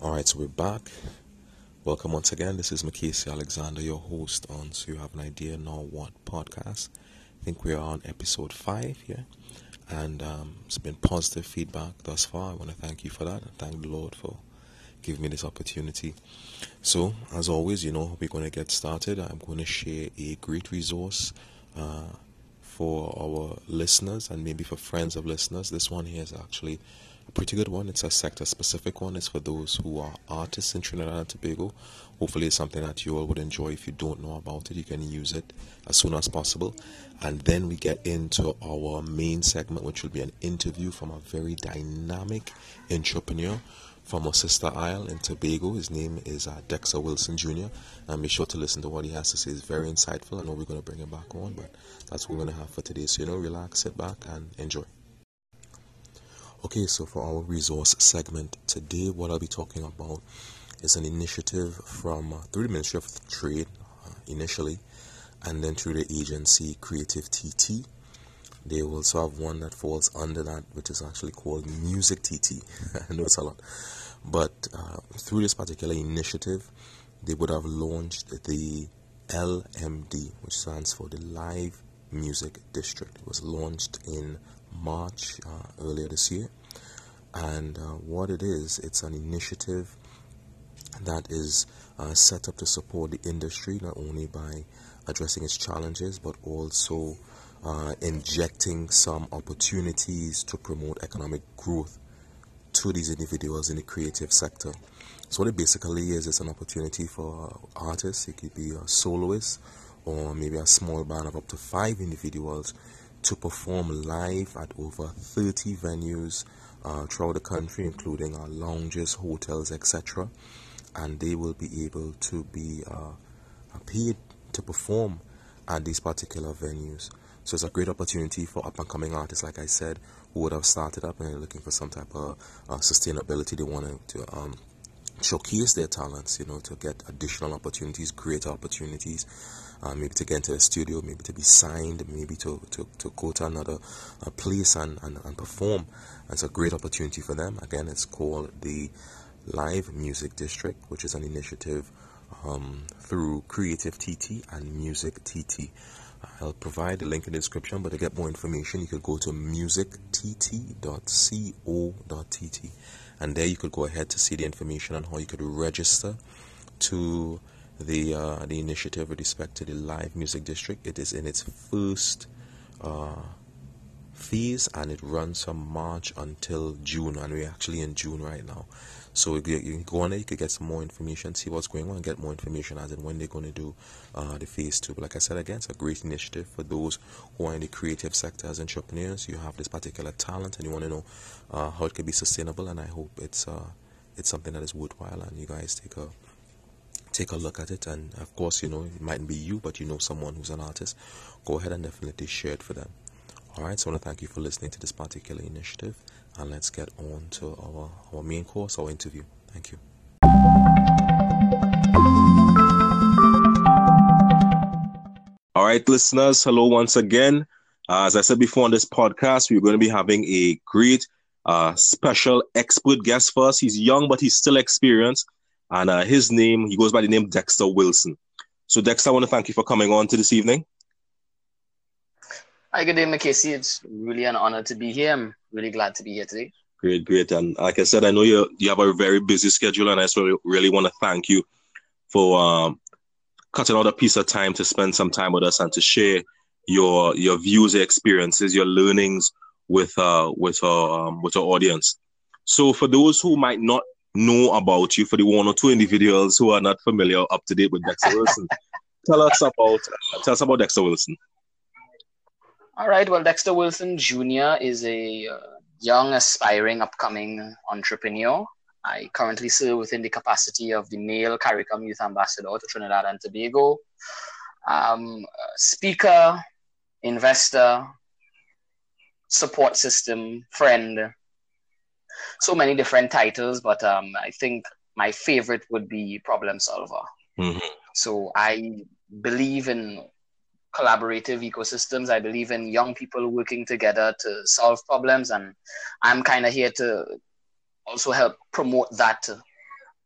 All right, so we're back. Welcome once again. This is Macasey Alexander, your host on So You Have an Idea Now What podcast. I think we are on episode five here, and um, it's been positive feedback thus far. I want to thank you for that and thank the Lord for giving me this opportunity. So, as always, you know, we're going to get started. I'm going to share a great resource uh, for our listeners and maybe for friends of listeners. This one here is actually a pretty good one. It's a sector specific one. It's for those who are artists in Trinidad and Tobago. Hopefully, it's something that you all would enjoy. If you don't know about it, you can use it as soon as possible. And then we get into our main segment, which will be an interview from a very dynamic entrepreneur from our sister isle in Tobago. His name is uh, Dexter Wilson Jr. And be sure to listen to what he has to say. It's very insightful. I know we're going to bring him back on, but that's what we're going to have for today. So, you know, relax, sit back, and enjoy. Okay, so for our resource segment today, what I'll be talking about is an initiative from uh, through the Ministry of Trade uh, initially, and then through the agency Creative TT. They also have one that falls under that, which is actually called Music TT. I know it's a lot, but uh, through this particular initiative, they would have launched the LMD, which stands for the Live Music District. It was launched in March uh, earlier this year. And uh, what it is, it's an initiative that is uh, set up to support the industry not only by addressing its challenges but also uh, injecting some opportunities to promote economic growth to these individuals in the creative sector. So, what it basically is, it's an opportunity for artists, it could be a soloist or maybe a small band of up to five individuals to perform live at over 30 venues uh, throughout the country, including our lounges, hotels, etc. And they will be able to be uh, paid to perform at these particular venues. So it's a great opportunity for up and coming artists, like I said, who would have started up and are looking for some type of uh, sustainability. They want to um, showcase their talents, you know, to get additional opportunities, greater opportunities, uh, maybe to get into the studio, maybe to be signed, maybe to, to, to go to another uh, place and, and, and perform. It's a great opportunity for them. Again, it's called the Live Music District, which is an initiative um, through Creative TT and Music TT. I'll provide the link in the description, but to get more information, you could go to musictt.co.tt and there you could go ahead to see the information on how you could register to the uh, the initiative with respect to the live music district. It is in its first uh, phase and it runs from March until June, and we're actually in June right now. So you can go on there, you could get some more information, see what's going on, get more information as in when they're going to do uh, the phase two. But like I said again, it's a great initiative for those who are in the creative sector as entrepreneurs. You have this particular talent, and you want to know uh, how it can be sustainable. And I hope it's uh, it's something that is worthwhile, and you guys take a take a look at it. And of course, you know it mightn't be you, but you know someone who's an artist. Go ahead and definitely share it for them. All right, so I want to thank you for listening to this particular initiative and let's get on to our, our main course, our interview. Thank you. All right, listeners, hello once again. Uh, as I said before on this podcast, we're going to be having a great uh, special expert guest for us. He's young, but he's still experienced. And uh, his name, he goes by the name Dexter Wilson. So, Dexter, I want to thank you for coming on to this evening. Hi, good day, Macasey. It's really an honor to be here. I'm really glad to be here today. Great, great. And like I said, I know you you have a very busy schedule, and I so really want to thank you for um, cutting out a piece of time to spend some time with us and to share your your views, your experiences, your learnings with uh with our um, with our audience. So, for those who might not know about you, for the one or two individuals who are not familiar up to date with Dexter Wilson, tell us about tell us about Dexter Wilson. All right. Well, Dexter Wilson Jr. is a uh, young, aspiring, upcoming entrepreneur. I currently serve within the capacity of the male CARICOM Youth Ambassador to Trinidad and Tobago, um, speaker, investor, support system, friend. So many different titles, but um, I think my favorite would be problem solver. Mm-hmm. So I believe in collaborative ecosystems. I believe in young people working together to solve problems, and I'm kind of here to also help promote that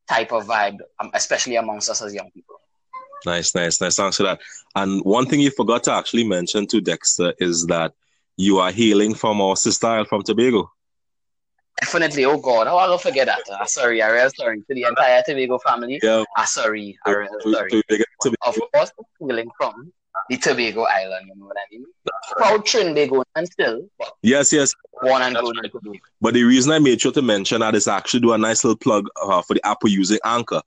type of vibe, um, especially amongst us as young people. Nice, nice, nice. Thanks for that. And one thing you forgot to actually mention to Dexter is that you are healing from our sister from Tobago. Definitely. Oh God, how I'll forget that. Uh, sorry, I real sorry to the entire Tobago family. Yeah. Ah, sorry, I real sorry. Of course, hailing from the Tobago Island. You know what I mean? Proud Trinbago and still. Yes, yes. One and going right. Tobago. But the reason I made sure to mention that is actually do a nice little plug uh, for the app we're using Anchor,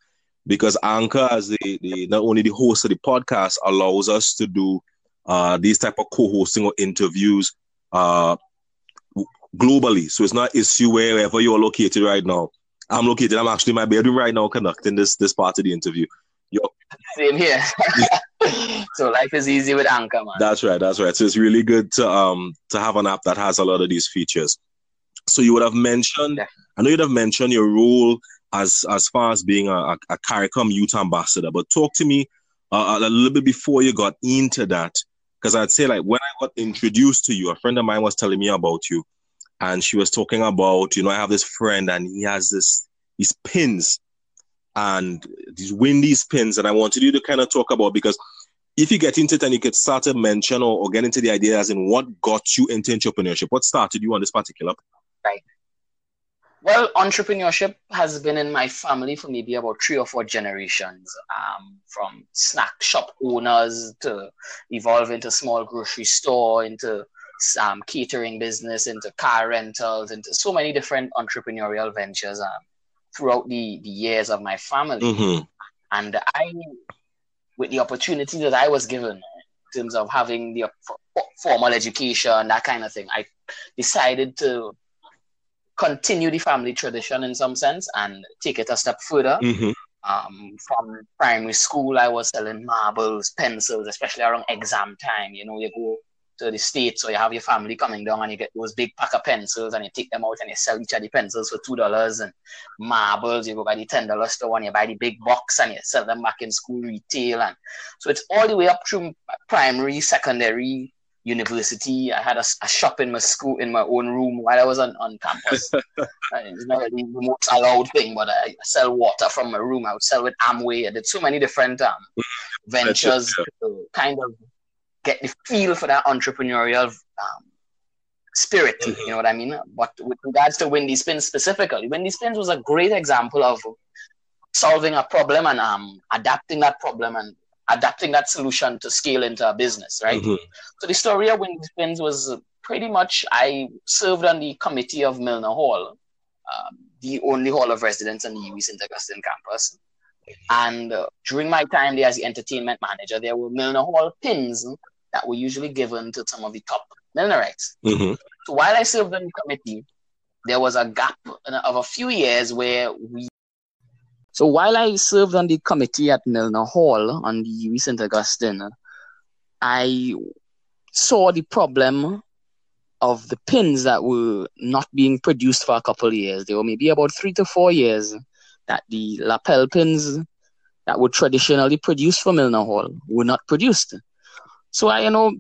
because Anchor, as the, the not only the host of the podcast, allows us to do uh, these type of co-hosting or interviews uh, globally. So it's not issue wherever you are located right now. I'm located. I'm actually in my bedroom right now conducting this this part of the interview. Yo. Same here. so life is easy with Anchor, man. That's right. That's right. So it's really good to um to have an app that has a lot of these features. So you would have mentioned, yeah. I know you'd have mentioned your role as as far as being a, a, a CARICOM youth ambassador, but talk to me uh, a little bit before you got into that, because I'd say like when I got introduced to you, a friend of mine was telling me about you, and she was talking about, you know, I have this friend and he has this these pins and these windies pins that I wanted you to kind of talk about because if you get into it and you could start to mention or, or get into the idea as in what got you into entrepreneurship, what started you on this particular? Right. Well, entrepreneurship has been in my family for maybe about three or four generations, um, from snack shop owners to evolve into small grocery store, into um, catering business, into car rentals, into so many different entrepreneurial ventures um, throughout the, the years of my family. Mm-hmm. And I, with the opportunity that I was given in terms of having the formal education, that kind of thing, I decided to continue the family tradition in some sense and take it a step further. Mm-hmm. Um, from primary school, I was selling marbles, pencils, especially around exam time. You know, you go to the States, so you have your family coming down and you get those big pack of pencils and you take them out and you sell each of the pencils for two dollars and marbles, you go buy the ten dollar store and you buy the big box and you sell them back in school retail and so it's all the way up through primary, secondary, university. I had a, a, shop in my school in my own room while I was on, on campus. it's not really the most allowed thing, but I sell water from my room. I would sell with Amway. I did so many different um, ventures kind of get the feel for that entrepreneurial um, spirit. Mm-hmm. You know what I mean? But with regards to Windies Pins specifically, Windies Pins was a great example of solving a problem and um, adapting that problem and adapting that solution to scale into a business, right? Mm-hmm. So the story of Windies Pins was pretty much I served on the committee of Milner Hall, um, the only hall of residence on the UWI St. Augustine campus. And uh, during my time there as the entertainment manager, there were Milner Hall pins that were usually given to some of the top millionaires. Mm-hmm. So while I served on the committee, there was a gap of a few years where we. So while I served on the committee at Milner Hall on the UWI St. Augustine, I saw the problem of the pins that were not being produced for a couple of years. There were maybe about three to four years that the lapel pins that were traditionally produced for Milner Hall were not produced. So I, you know,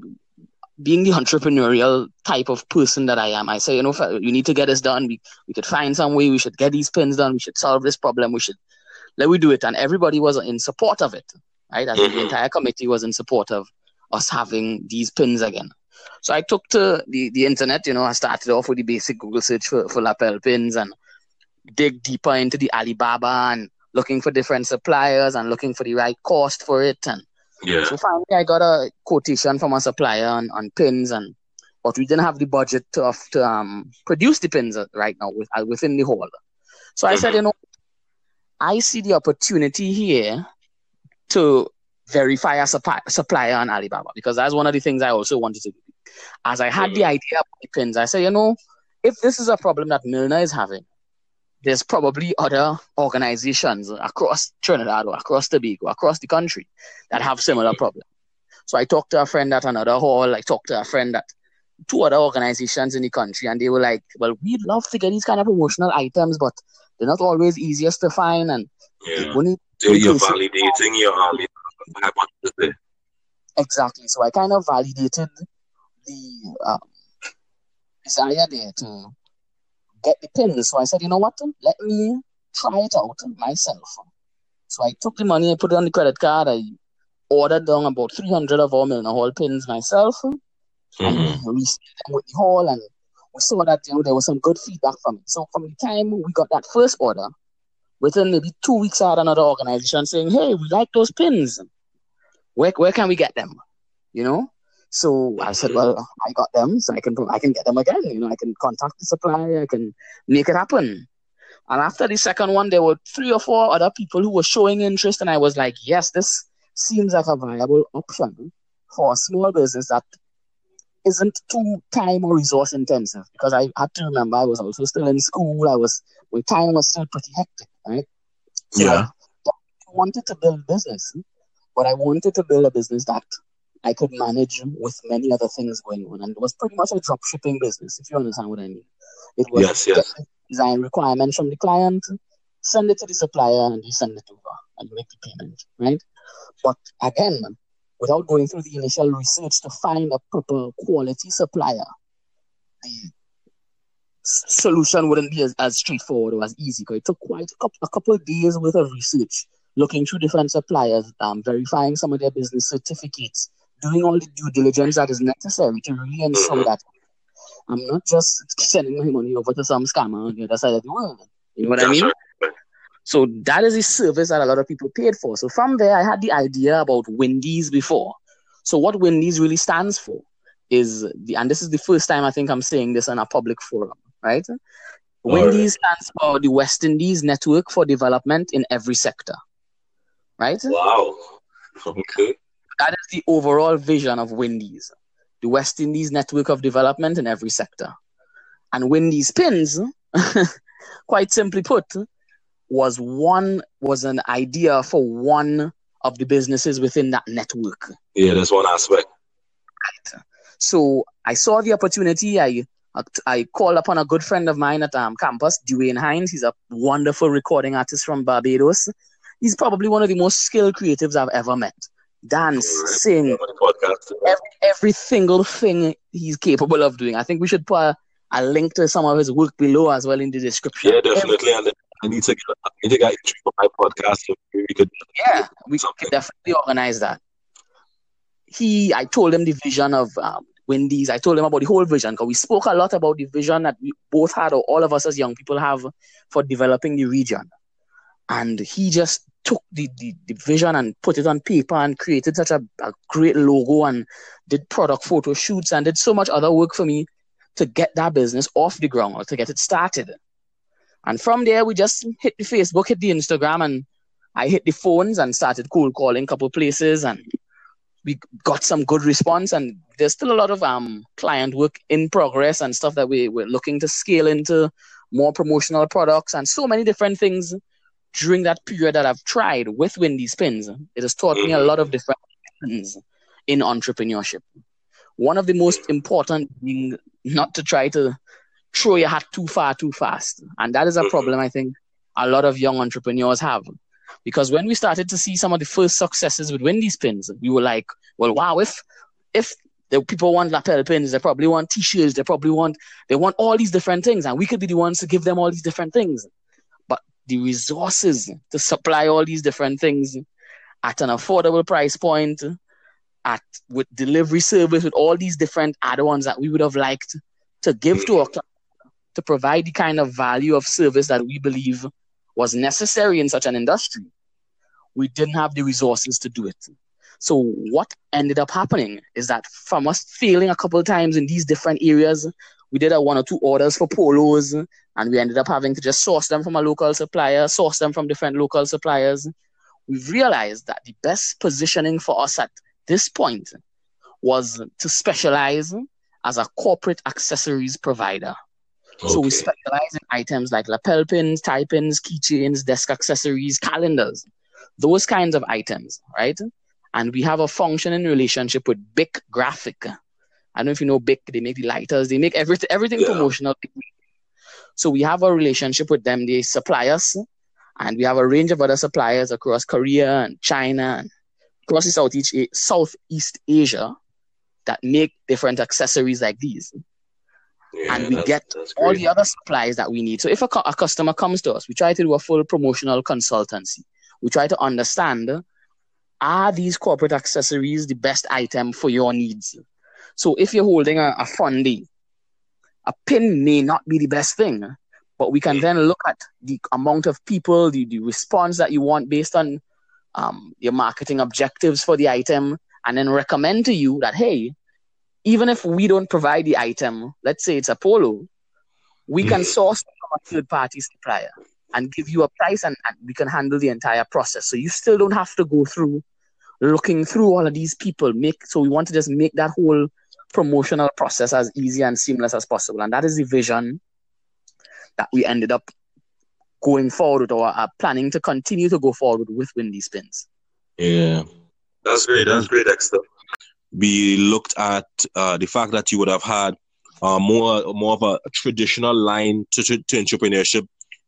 being the entrepreneurial type of person that I am, I say, you know, you need to get this done. We we could find some way. We should get these pins done. We should solve this problem. We should let we do it. And everybody was in support of it, right? I think the mm-hmm. entire committee was in support of us having these pins again. So I took to the, the internet, you know, I started off with the basic Google search for, for lapel pins and dig deeper into the Alibaba and looking for different suppliers and looking for the right cost for it and yeah. So finally, I got a quotation from a supplier on, on pins, and but we didn't have the budget to, to um, produce the pins right now with, uh, within the hall. So I mm-hmm. said, you know, I see the opportunity here to verify a supply, supplier on Alibaba because that's one of the things I also wanted to do. As I had mm-hmm. the idea of the pins, I said, you know, if this is a problem that Milner is having, there's probably other organizations across Trinidad or across Tobago, across the country that have similar problems. So I talked to a friend at another hall. I talked to a friend at two other organizations in the country, and they were like, "Well, we'd love to get these kind of promotional items, but they're not always easiest to find." And yeah. so you're validating your hypothesis. Exactly. So I kind of validated the um, desire there to get the pins. So I said, you know what? Let me try it out myself. So I took the money, I put it on the credit card, I ordered down about 300 of our Milner Hall pins myself. Mm-hmm. We them with the hall and we saw that you know, there was some good feedback from it. So from the time we got that first order, within maybe two weeks I had another organization saying, Hey, we like those pins. Where where can we get them? You know? So I said, Well, I got them, so I can I can get them again. You know, I can contact the supplier, I can make it happen. And after the second one, there were three or four other people who were showing interest, and I was like, Yes, this seems like a viable option for a small business that isn't too time or resource intensive because I had to remember I was also still in school. I was my time was still pretty hectic, right? So yeah. I wanted to build business, but I wanted to build a business that I could manage with many other things going on. And it was pretty much a drop shipping business, if you understand what I mean. It was yes, yes. design requirements from the client, send it to the supplier, and they send it over and make the payment, right? But again, without going through the initial research to find a proper quality supplier, the solution wouldn't be as, as straightforward or as easy because it took quite a couple, a couple of days worth of research looking through different suppliers, um, verifying some of their business certificates, doing all the due diligence that is necessary to really ensure that I'm not just sending my money over to some scammer on the other side of the world. You know what I mean? So that is a service that a lot of people paid for. So from there, I had the idea about Windies before. So what Windies really stands for is the, and this is the first time I think I'm saying this in a public forum, right? Windies right. stands for the West Indies Network for Development in Every Sector, right? Wow. Okay. That is the overall vision of Windies, the West Indies Network of Development in every sector. And Windies pins, quite simply put, was one was an idea for one of the businesses within that network. Yeah, that's one aspect. Right. So I saw the opportunity. I I called upon a good friend of mine at um, campus, Dwayne Hines. He's a wonderful recording artist from Barbados. He's probably one of the most skilled creatives I've ever met. Dance, sing, every, every single thing he's capable of doing. I think we should put a, a, link to some of his work below as well in the description. Yeah, definitely. Every, I need to get, I need to get entry for my podcast. So we could yeah, we could definitely organize that. He, I told him the vision of um, Windies. I told him about the whole vision because we spoke a lot about the vision that we both had, or all of us as young people have, for developing the region. And he just took the, the, the vision and put it on paper and created such a, a great logo and did product photo shoots and did so much other work for me to get that business off the ground or to get it started. And from there, we just hit the Facebook, hit the Instagram, and I hit the phones and started cold calling a couple places, and we got some good response. And there's still a lot of um client work in progress and stuff that we we're looking to scale into more promotional products and so many different things during that period that I've tried with Windies Pins. It has taught me a lot of different things in entrepreneurship. One of the most important being not to try to throw your hat too far too fast. And that is a mm-hmm. problem I think a lot of young entrepreneurs have. Because when we started to see some of the first successes with Wendy's pins, we were like, well, wow, if if the people want lapel pins, they probably want t-shirts, they probably want they want all these different things, and we could be the ones to give them all these different things. The resources to supply all these different things at an affordable price point, at with delivery service, with all these different add-ons that we would have liked to give to our to provide the kind of value of service that we believe was necessary in such an industry, we didn't have the resources to do it. So what ended up happening is that from us failing a couple of times in these different areas, we did a one or two orders for polos, and we ended up having to just source them from a local supplier, source them from different local suppliers. We've realized that the best positioning for us at this point was to specialize as a corporate accessories provider. Okay. So we specialize in items like lapel pins, tie pins, keychains, desk accessories, calendars, those kinds of items, right? And we have a functioning relationship with Bic Graphic. I don't know if you know Bic, they make the lighters, they make everything everything yeah. promotional. So we have a relationship with them. They supply us, and we have a range of other suppliers across Korea and China and across the Southeast, Southeast Asia that make different accessories like these. Yeah, and we get all the other supplies that we need. So if a, a customer comes to us, we try to do a full promotional consultancy. We try to understand are these corporate accessories the best item for your needs? So if you're holding a, a fundy, a pin may not be the best thing, but we can then look at the amount of people, the, the response that you want based on um, your marketing objectives for the item, and then recommend to you that, hey, even if we don't provide the item, let's say it's a polo, we can mm. source from a third party supplier and give you a price and, and we can handle the entire process. So you still don't have to go through looking through all of these people. Make so we want to just make that whole promotional process as easy and seamless as possible. And that is the vision that we ended up going forward or are planning to continue to go forward with Windies Pins. Yeah. That's great. That's great, Dexter. We looked at uh, the fact that you would have had uh, more more of a traditional line to, to, to entrepreneurship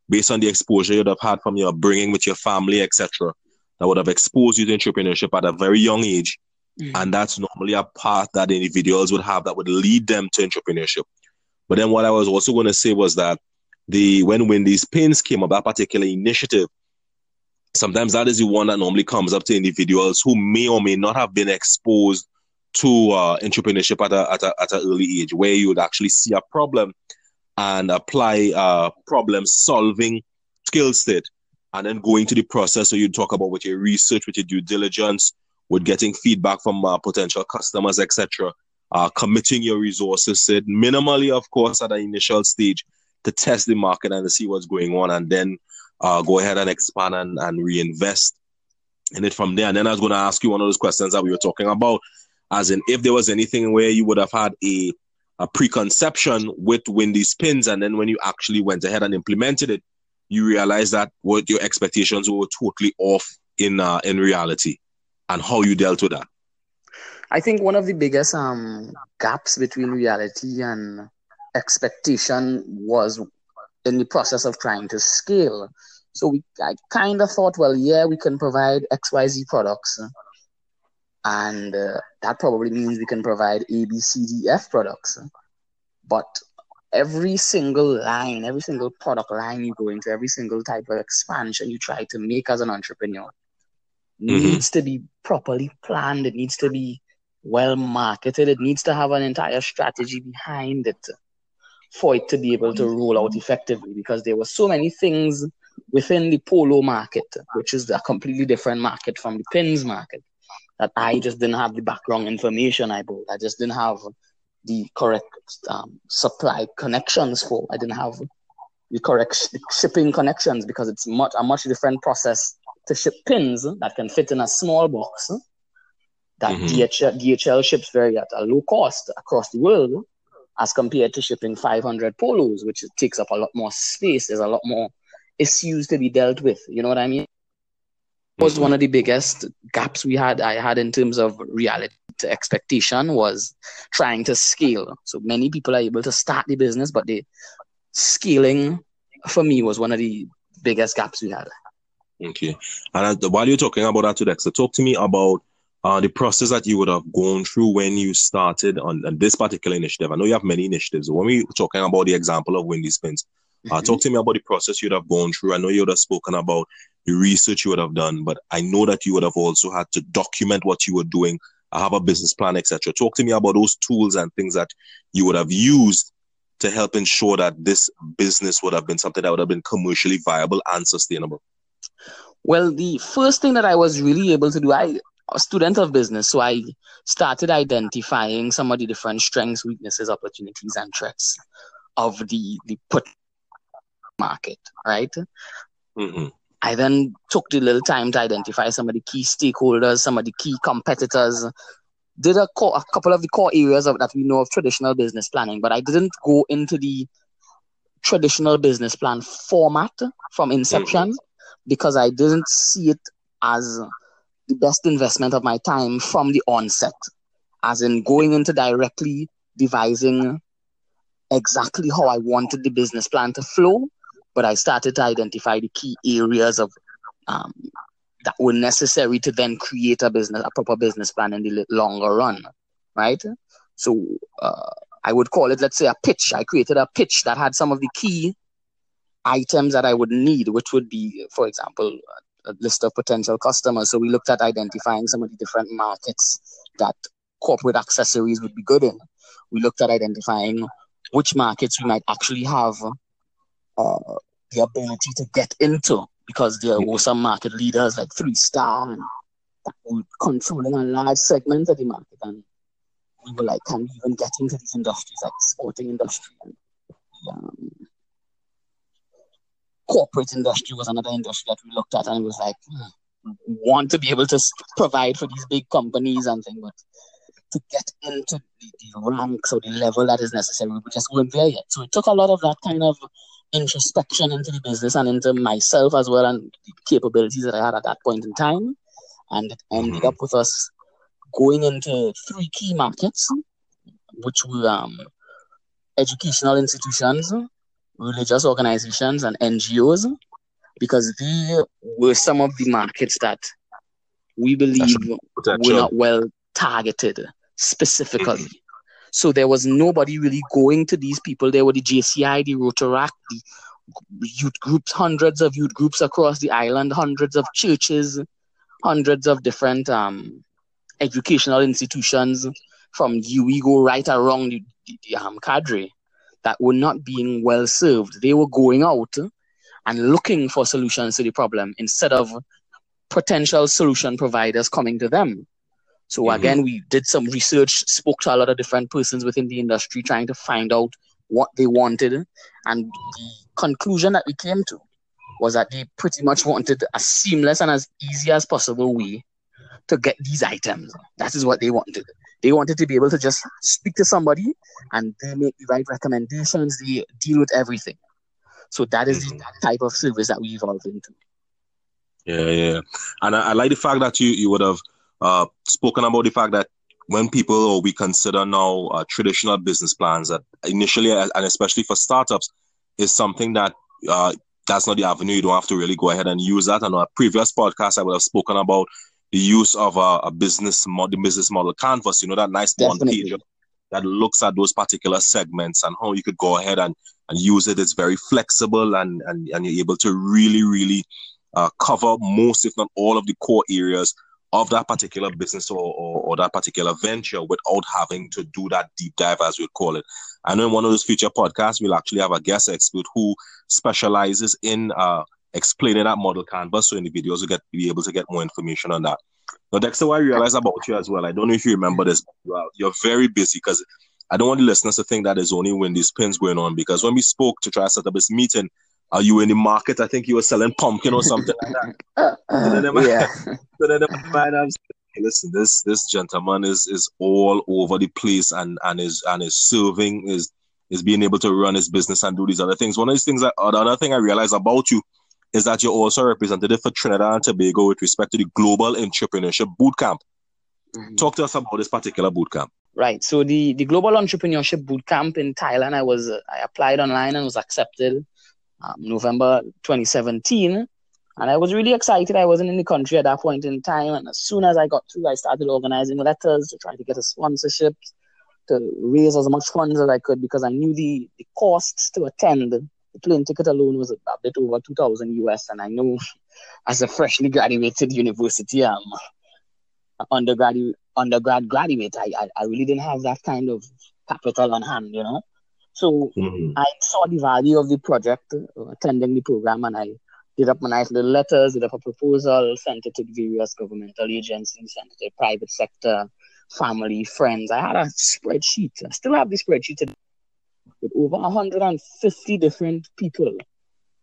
based on the exposure you'd have had from your bringing with your family, etc., that would have exposed you to entrepreneurship at a very young age. Mm-hmm. And that's normally a path that individuals would have that would lead them to entrepreneurship. But then what I was also going to say was that the Windies Pins came up, that particular initiative, sometimes that is the one that normally comes up to individuals who may or may not have been exposed to uh, entrepreneurship at a, at a at an early age, where you would actually see a problem and apply uh, problem solving skill set and then going to the process so you talk about with your research with your due diligence with getting feedback from uh, potential customers etc uh, committing your resources said minimally of course at an initial stage to test the market and to see what's going on and then uh, go ahead and expand and, and reinvest in it from there. And then i was going to ask you one of those questions that we were talking about as in if there was anything where you would have had a a preconception with Windies Pins, and then when you actually went ahead and implemented it, you realized that what your expectations were totally off in uh, in reality, and how you dealt with that. I think one of the biggest um, gaps between reality and expectation was in the process of trying to scale. So we, I kind of thought, well, yeah, we can provide X, Y, Z products, and uh, that probably means we can provide A, B, C, D, F products. But every single line, every single product line you go into, every single type of expansion you try to make as an entrepreneur mm-hmm. needs to be properly planned. It needs to be well marketed. It needs to have an entire strategy behind it for it to be able to roll out effectively because there were so many things within the polo market, which is a completely different market from the pins market that I just didn't have the background information I bought. I just didn't have the correct um, supply connections for. I didn't have the correct shipping connections because it's much a much different process to ship pins that can fit in a small box that mm-hmm. DHL, DHL ships very at a low cost across the world as compared to shipping 500 polos, which takes up a lot more space. There's a lot more issues to be dealt with. You know what I mean? was mm-hmm. one of the biggest gaps we had I had in terms of reality to expectation was trying to scale. So many people are able to start the business, but the scaling for me was one of the biggest gaps we had. Okay. And while you're talking about that, to Dexter, talk to me about uh, the process that you would have gone through when you started on, on this particular initiative. I know you have many initiatives. When we are talking about the example of Windies Pins, uh, mm-hmm. talk to me about the process you'd have gone through. I know you would have spoken about the research you would have done, but I know that you would have also had to document what you were doing. I have a business plan, etc. Talk to me about those tools and things that you would have used to help ensure that this business would have been something that would have been commercially viable and sustainable. Well, the first thing that I was really able to do, I a student of business, so I started identifying some of the different strengths, weaknesses, opportunities, and threats of the the put market, right? Mm-hmm. I then took the little time to identify some of the key stakeholders, some of the key competitors, did a, core, a couple of the core areas of, that we know of traditional business planning, but I didn't go into the traditional business plan format from inception mm-hmm. Because I didn't see it as the best investment of my time from the onset, as in going into directly devising exactly how I wanted the business plan to flow but I started to identify the key areas of um, that were necessary to then create a business, a proper business plan in the longer run, right? So uh, I would call it, let's say, a pitch. I created a pitch that had some of the key items that I would need, which would be, for example, a list of potential customers. So we looked at identifying some of the different markets that corporate accessories would be good in. We looked at identifying which markets we might actually have uh, the ability to get into because there were some market leaders like Three Star that were controlling a large segment of the market. And we were like, can we even get into these industries like sporting industry and um, corporate industry was another industry that we looked at and it was like, hmm, want to be able to provide for these big companies and things, but to get into the, the ranks or the level that is necessary, we just weren't there yet. So it took a lot of that kind of introspection into the business and into myself as well and the capabilities that I had at that point in time. And it ended mm-hmm. up with us going into three key markets, which were um, educational institutions, religious organizations, and NGOs, because they were some of the markets that we believe were not well targeted specifically. So there was nobody really going to these people. There were the JCI, the Rotaract, the youth groups, hundreds of youth groups across the island, hundreds of churches, hundreds of different um, educational institutions from UWI go right around the, the, the um, cadre that were not being well served. They were going out and looking for solutions to the problem instead of potential solution providers coming to them. So mm-hmm. again, we did some research, spoke to a lot of different persons within the industry, trying to find out what they wanted, and the conclusion that we came to was that they pretty much wanted a seamless and as easy as possible way to get these items. That is what they wanted. They wanted to be able to just speak to somebody and they make the right recommendations. They deal with everything. So that is mm-hmm. the type of service that we evolved into. Yeah, yeah, and I, I like the fact that you you would have uh, spoken about the fact that when people or we consider now uh, traditional business plans that initially and especially for startups is something that uh, that's not the avenue you don't have to really go ahead and use that. And on a previous podcast, I would have spoken about the use of a, a business model, business model canvas. You know that nice one page that looks at those particular segments and how you could go ahead and, and use it. It's very flexible and, and, and you're able to really, really uh, cover most, if not all, of the core areas of that particular business or, or, or, that particular venture without having to do that deep dive, as we call it. I know in one of those future podcasts, we'll actually have a guest expert who specializes in uh, explaining that model canvas. So in the videos, we get be able to get more information on that. Now, Dexter, what I realized about you as well, I don't know if you remember this, you're very busy because I don't want the listeners to think that there's only Windies Pins going on because when we spoke to try to set up this meeting, are you in the market? I think you were selling pumpkin or something like that. so then yeah. so then I'm listen, this this gentleman is is all over the place and and is and is serving is is being able to run his business and do these other things. One of these things that uh, the other thing I realized about you is that you're also representative for Trinidad and Tobago with respect to the Global Entrepreneurship Bootcamp. Mm-hmm. Talk to us about this particular bootcamp. Right. So the, the Global Entrepreneurship Bootcamp in Thailand, I was uh, I applied online and was accepted um, November 2017. And I was really excited. I wasn't in the country at that point in time. And as soon as I got through, I started organizing letters to try to get a sponsorship to raise as much funds as I could because I knew the, the costs to attend. The plane ticket alone was a bit over 2000 US. And I know as a freshly graduated university um, undergraduate, undergrad graduate, I, I, I really didn't have that kind of capital on hand, you know. So mm-hmm. I saw the value of the project, uh, attending the program, and I did up my nice little letters, did up a proposal, sent it to various governmental agencies, sent it to the private sector, family, friends. I had a spreadsheet. I still have the spreadsheet with over 150 different people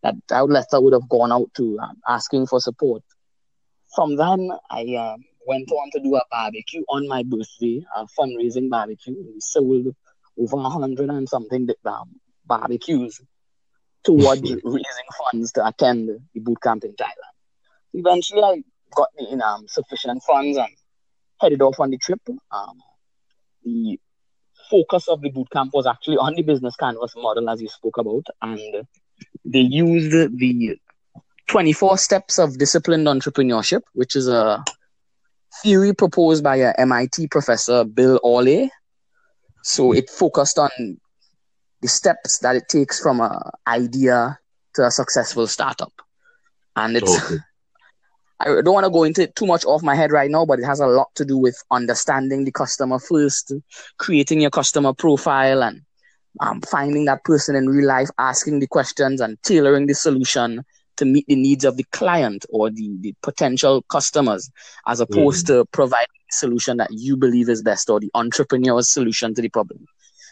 that that letter would have gone out to um, asking for support. From then, I um, went on to do a barbecue on my birthday, a fundraising barbecue. We sold over a hundred and something um, barbecues towards raising funds to attend the boot camp in Thailand. Eventually, I got in um, sufficient funds and headed off on the trip. Um, the focus of the boot camp was actually on the business canvas model, as you spoke about, and they used the 24 steps of disciplined entrepreneurship, which is a theory proposed by a MIT professor, Bill Aulet, So it focused on the steps that it takes from a idea to a successful startup. And it's okay. I don't want to go into it too much off my head right now, but it has a lot to do with understanding the customer first, creating your customer profile, and um, finding that person in real life, asking the questions, and tailoring the solution to meet the needs of the client or the, the potential customers, as opposed mm. to providing a solution that you believe is best or the entrepreneur's solution to the problem.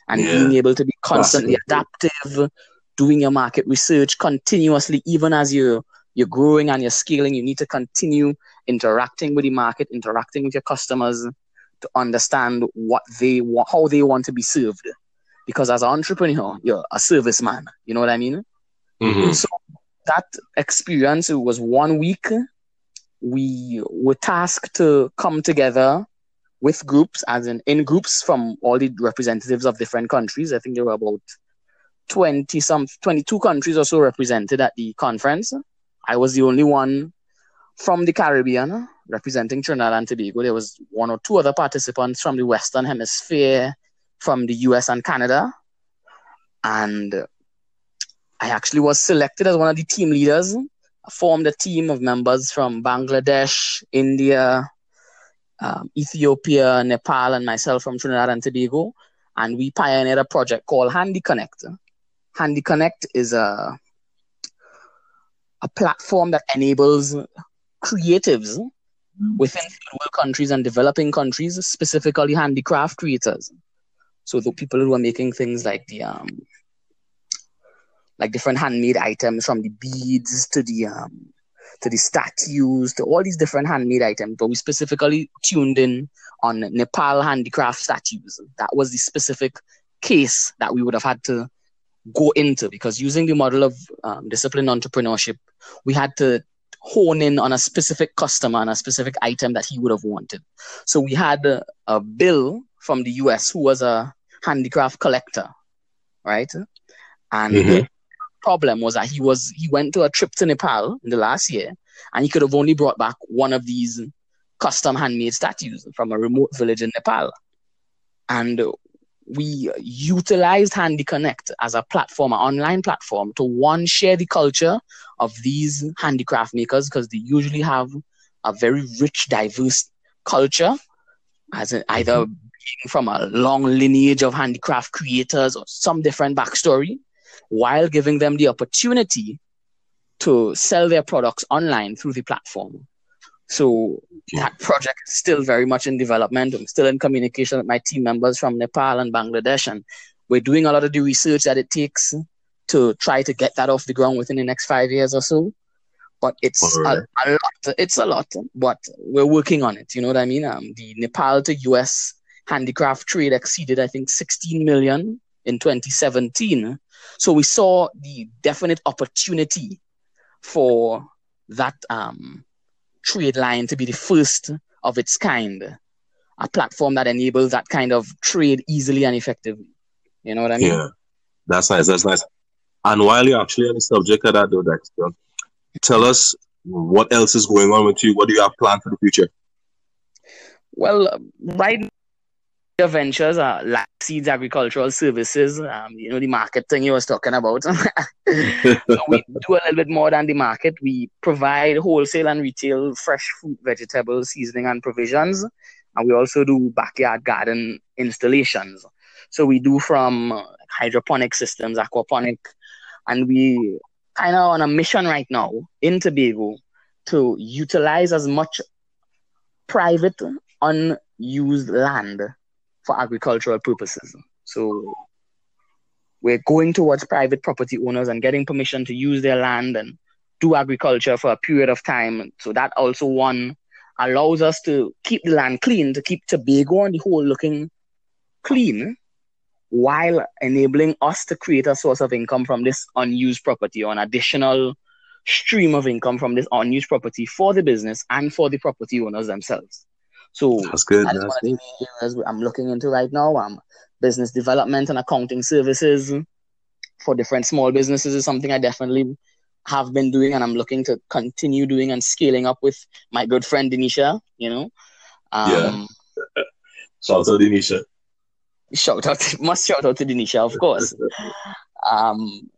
And yeah. being able to be constantly adaptive, doing your market research continuously, even as you you're growing and you're scaling, you need to continue interacting with the market, interacting with your customers to understand what they want, how they want to be served. Because as an entrepreneur, you're a serviceman. You know what I mean? Mm-hmm. So that experience it was one week. We were tasked to come together with groups, as in in groups from all the representatives of different countries. I think there were about 20 some 22 countries or so represented at the conference I was the only one from the Caribbean representing Trinidad and Tobago. There was one or two other participants from the Western Hemisphere, from the US and Canada. And I actually was selected as one of the team leaders. I formed a team of members from Bangladesh, India, um, Ethiopia, Nepal, and myself from Trinidad and Tobago. And we pioneered a project called Handy Connect. Handy Connect is a a platform that enables creatives within third countries and developing countries, specifically handicraft creators. So the people who are making things like the um, like different handmade items from the beads to the um, to the statues to all these different handmade items, but we specifically tuned in on Nepal handicraft statues. That was the specific case that we would have had to go into because using the model of um, disciplined entrepreneurship, we had to hone in on a specific customer and a specific item that he would have wanted. So we had a, a Bill from the US who was a handicraft collector, right? And mm-hmm. the problem was that he was he went to a trip to Nepal in the last year and he could have only brought back one of these custom handmade statues from a remote village in Nepal. And we utilized Handy Connect as a platform, an online platform, to one share the culture of these handicraft makers because they usually have a very rich, diverse culture, as in either mm-hmm. being from a long lineage of handicraft creators or some different backstory, while giving them the opportunity to sell their products online through the platform. So that project is still very much in development. I'm still in communication with my team members from Nepal and Bangladesh, and we're doing a lot of the research that it takes to try to get that off the ground within the next five years or so. But it's right. a, a, lot. It's a lot, but we're working on it. You know what I mean? Um, the Nepal to US handicraft trade exceeded, I think, 16 million in 2017. So we saw the definite opportunity for that um, trade line to be the first of its kind, a platform that enables that kind of trade easily and effectively. You know what I mean? Yeah, that's nice. That's nice. And while you're actually on the subject of that, though, Dexter, tell us what else is going on with you. What do you have planned for the future? Well, right ventures are like seeds agricultural services um, you know the market thing you was talking about. So we do a little bit more than the market. We provide wholesale and retail fresh fruit vegetables seasoning and provisions. And we also do backyard garden installations. So we do from hydroponic systems aquaponic. And we kind of on a mission right now in tobago to utilize as much private unused land for agricultural purposes. So we're going towards private property owners and getting permission to use their land and do agriculture for a period of time. So that also one allows us to keep the land clean, to keep Tobago on the whole looking clean, while enabling us to create a source of income from this unused property or an additional stream of income from this unused property for the business and for the property owners themselves. So that's good. That that's good. areas I'm looking into right now. Um, business development and accounting services for different small businesses is something I definitely have been doing, and I'm looking to continue doing and scaling up with my good friend Denisha. You know, um, yeah. Shout out to Denisha. shout out, must shout out to Denisha, of course. Um,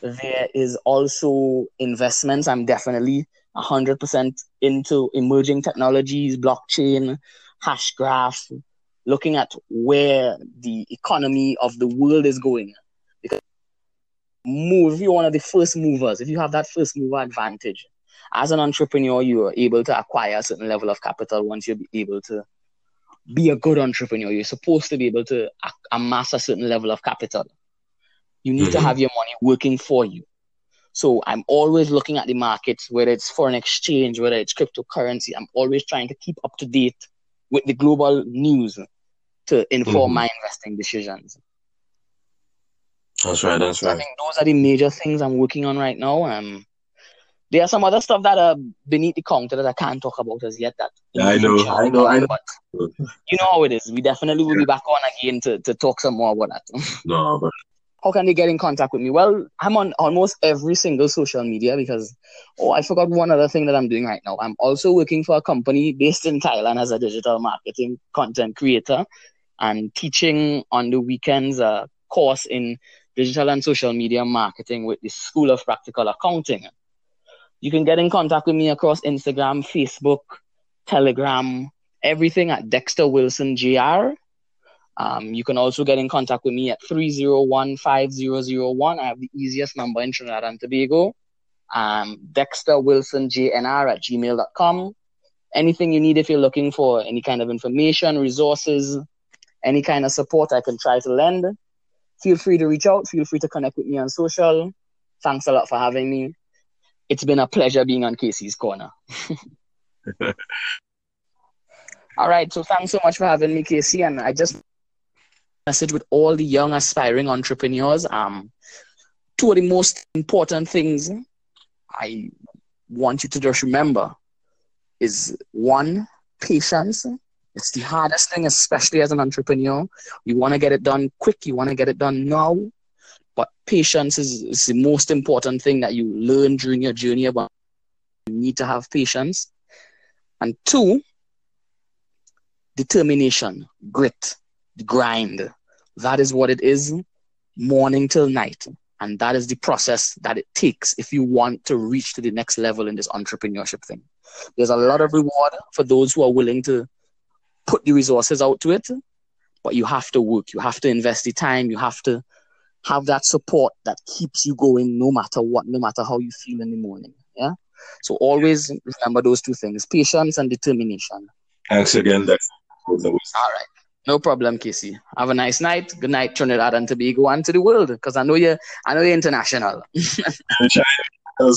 there is also investments. I'm definitely 100% into emerging technologies, blockchain, hash graph, looking at where the economy of the world is going. Because move, if you're one of the first movers, if you have that first mover advantage, as an entrepreneur, you are able to acquire a certain level of capital once you're able to be a good entrepreneur. You're supposed to be able to amass a certain level of capital. You need mm-hmm. to have your money working for you. So I'm always looking at the markets, whether it's foreign exchange, whether it's cryptocurrency. I'm always trying to keep up to date with the global news to inform mm-hmm. my investing decisions. That's right. That's right. I think those are the major things I'm working on right now. Um, there are some other stuff that are beneath the counter that I can't talk about as yet. That yeah, I know, I know, I know. But you know how it is. We definitely will be back on again to, to talk some more about that. no, but how can they get in contact with me? Well, I'm on almost every single social media because, oh, I forgot one other thing that I'm doing right now. I'm also working for a company based in Thailand as a digital marketing content creator and teaching on the weekends a course in digital and social media marketing with the School of Practical Accounting. You can get in contact with me across Instagram, Facebook, Telegram, everything at Dexter Wilson Jr. Um, you can also get in contact with me at 301-5001. I have the easiest number in Trinidad and Tobago. Um, Dexter Wilson JNR at gmail.com. Anything you need if you're looking for any kind of information, resources, any kind of support I can try to lend, feel free to reach out. Feel free to connect with me on social. Thanks a lot for having me. It's been a pleasure being on Casey's Corner. All right, so thanks so much for having me, Casey. And I just message with all the young aspiring entrepreneurs. Um, two of the most important things I want you to just remember is one, patience. It's the hardest thing, especially as an entrepreneur. You want to get it done quick, you want to get it done now. But patience is, is the most important thing that you learn during your journey about. You need to have patience. And two, determination, grit, grind. That is what it is, morning till night. And that is the process that it takes if you want to reach to the next level in this entrepreneurship thing. There's a lot of reward for those who are willing to put the resources out to it, but you have to work. You have to invest the time. You have to have that support that keeps you going no matter what, no matter how you feel in the morning. Yeah. So always remember those two things: patience and determination. Thanks again. That's all right. No problem, Casey. Have a nice night. Good night, Trinidad and Tobago, and to the world, because I know you. I know you're international. All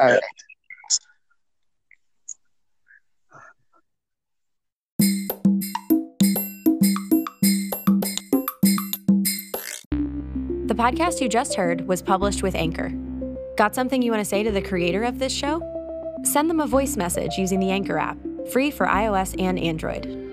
right. The podcast you just heard was published with Anchor. Got something you want to say to the creator of this show? Send them a voice message using the Anchor app, free for iOS and Android.